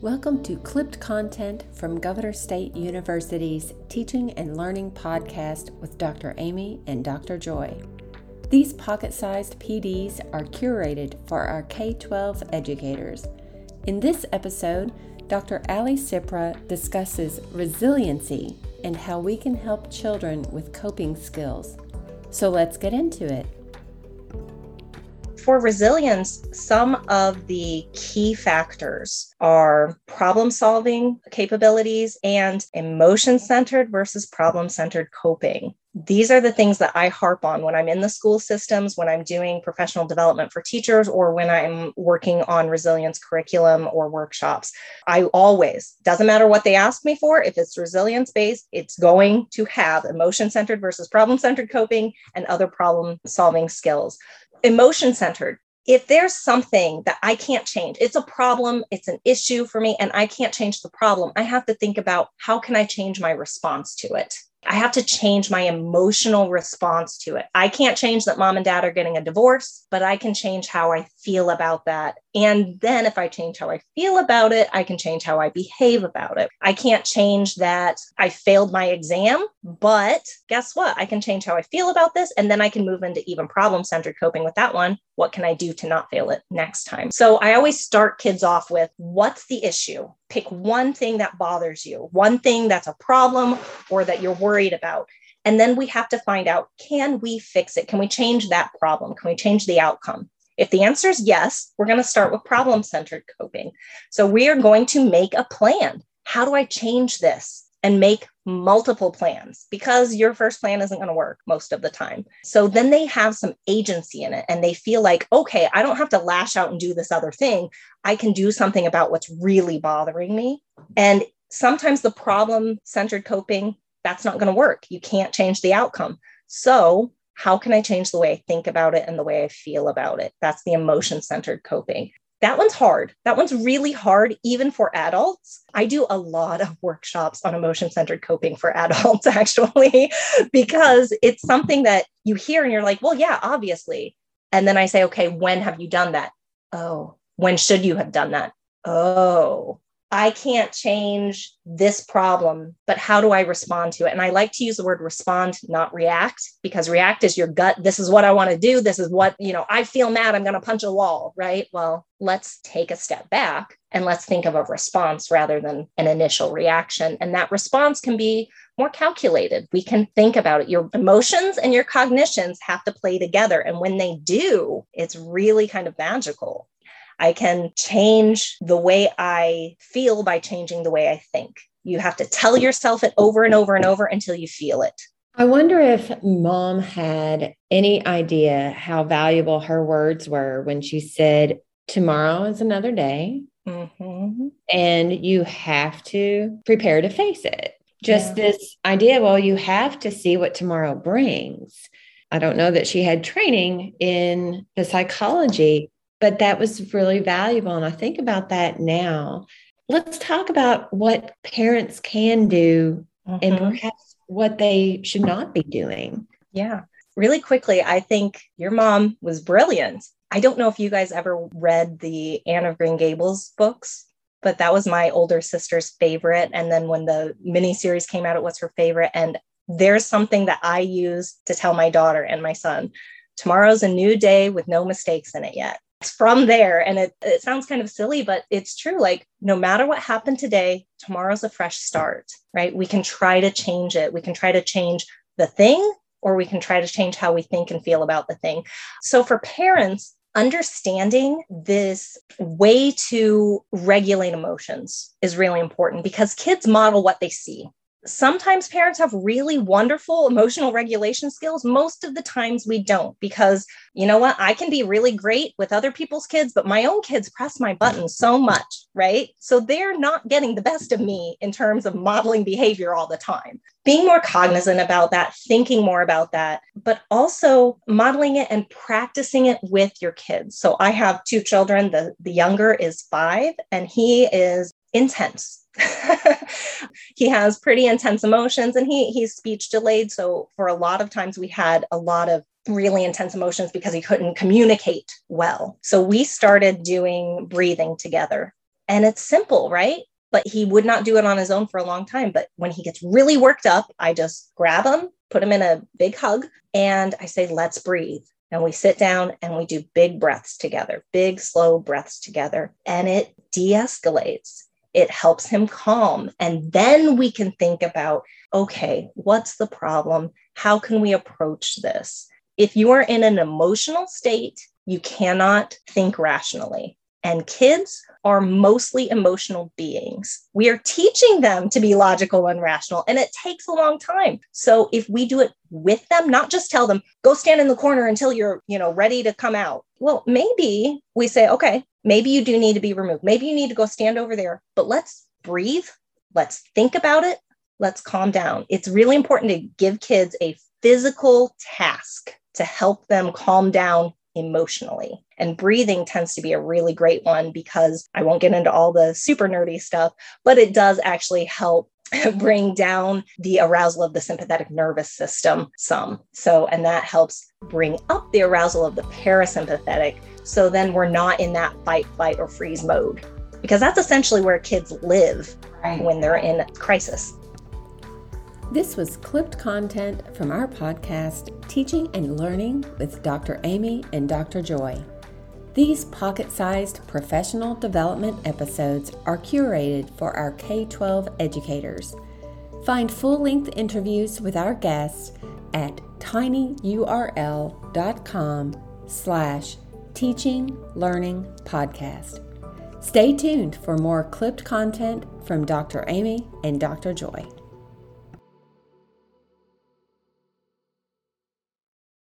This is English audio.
Welcome to clipped content from Governors State University's Teaching and Learning podcast with Dr. Amy and Dr. Joi. These pocket sized PDs are curated for our K 12 educators. In this episode, Dr. Ali Cipra discusses resiliency and how we can help children with coping skills. So let's get into it for resilience, some of the key factors are problem solving capabilities and emotion centered versus problem centered coping. These are the things that I harp on when I'm in the school systems, when I'm doing professional development for teachers, or when I'm working on resilience curriculum or workshops. I always, doesn't matter what they ask me for, if it's resilience based, it's going to have emotion centered versus problem centered coping and other problem solving skills emotion centered. If there's something that I can't change, it's a problem, it's an issue for me, and I can't change the problem, I have to think about how can I change my response to it? I have to change my emotional response to it. I can't change that mom and dad are getting a divorce, but I can change how I feel about that. And then if I change how I feel about it, I can change how I behave about it. I can't change that I failed my exam, but guess what? I can change how I feel about this. And then I can move into even problem centered coping with that one. What can I do to not fail it next time? So I always start kids off with what's the issue? Pick one thing that bothers you, one thing that's a problem or that you're worried about. And then we have to find out can we fix it? Can we change that problem? Can we change the outcome? If the answer is yes, we're going to start with problem centered coping. So we are going to make a plan. How do I change this? And make multiple plans because your first plan isn't going to work most of the time. So then they have some agency in it and they feel like, okay, I don't have to lash out and do this other thing. I can do something about what's really bothering me. And sometimes the problem centered coping, that's not going to work. You can't change the outcome. So how can I change the way I think about it and the way I feel about it? That's the emotion centered coping. That one's hard. That one's really hard, even for adults. I do a lot of workshops on emotion centered coping for adults, actually, because it's something that you hear and you're like, well, yeah, obviously. And then I say, okay, when have you done that? Oh, when should you have done that? Oh, I can't change this problem, but how do I respond to it? And I like to use the word respond, not react, because react is your gut. This is what I want to do. This is what, you know, I feel mad. I'm going to punch a wall, right? Well, let's take a step back and let's think of a response rather than an initial reaction. And that response can be more calculated. We can think about it. Your emotions and your cognitions have to play together. And when they do, it's really kind of magical. I can change the way I feel by changing the way I think. You have to tell yourself it over and over and over until you feel it. I wonder if mom had any idea how valuable her words were when she said, Tomorrow is another day. Mm-hmm. And you have to prepare to face it. Just yeah. this idea, well, you have to see what tomorrow brings. I don't know that she had training in the psychology but that was really valuable. And I think about that now. Let's talk about what parents can do mm-hmm. and perhaps what they should not be doing. Yeah. Really quickly, I think your mom was brilliant. I don't know if you guys ever read the Anne of Green Gables books, but that was my older sister's favorite. And then when the miniseries came out, it was her favorite. And there's something that I use to tell my daughter and my son tomorrow's a new day with no mistakes in it yet from there. And it, it sounds kind of silly but it's true. Like no matter what happened today tomorrow's a fresh start right? We can try to change it. We can try to change the thing or we can try to change how we think and feel about the thing. So for parents understanding this way to regulate emotions is really important because kids model what they see sometimes parents have really wonderful emotional regulation skills. Most of the times we don't, because you know what? I can be really great with other people's kids, but my own kids press my buttons so much, right? So they're not getting the best of me in terms of modeling behavior all the time. Being more cognizant about that, thinking more about that, but also modeling it and practicing it with your kids. So I have two children. The, the younger is five, and he is intense he has pretty intense emotions and he he's speech delayed so for a lot of times we had a lot of really intense emotions because he couldn't communicate well so we started doing breathing together And it's simple, right? But he would not do it on his own for a long time. But when he gets really worked up, I just grab him, put him in a big hug, and I say, let's breathe. And we sit down and we do big breaths together, big, slow breaths together. And it de escalates. It helps him calm. And then we can think about okay, what's the problem? How can we approach this? If you are in an emotional state, you cannot think rationally. And kids are mostly emotional beings. We are teaching them to be logical and rational, and it takes a long time. So if we do it with them, not just tell them, go stand in the corner until you're, you know, ready to come out. Well, maybe we say, okay, maybe you do need to be removed. Maybe you need to go stand over there, but let's breathe. Let's think about it. Let's calm down. It's really important to give kids a physical task to help them calm down emotionally. And breathing tends to be a really great one because I won't get into all the super nerdy stuff, but it does actually help bring down the arousal of the sympathetic nervous system some. So, and that helps bring up the arousal of the parasympathetic. So then we're not in that fight, flight, or freeze mode because that's essentially where kids live right. when they're in crisis. This was clipped content from our podcast, Teaching and Learning with Dr. Amy and Dr. Joi. These pocket sized professional development episodes are curated for our K 12 educators. Find full length interviews with our guests at tinyurl.com slash teaching learning podcast. Stay tuned for more clipped content from Dr. Amy and Dr. Joi.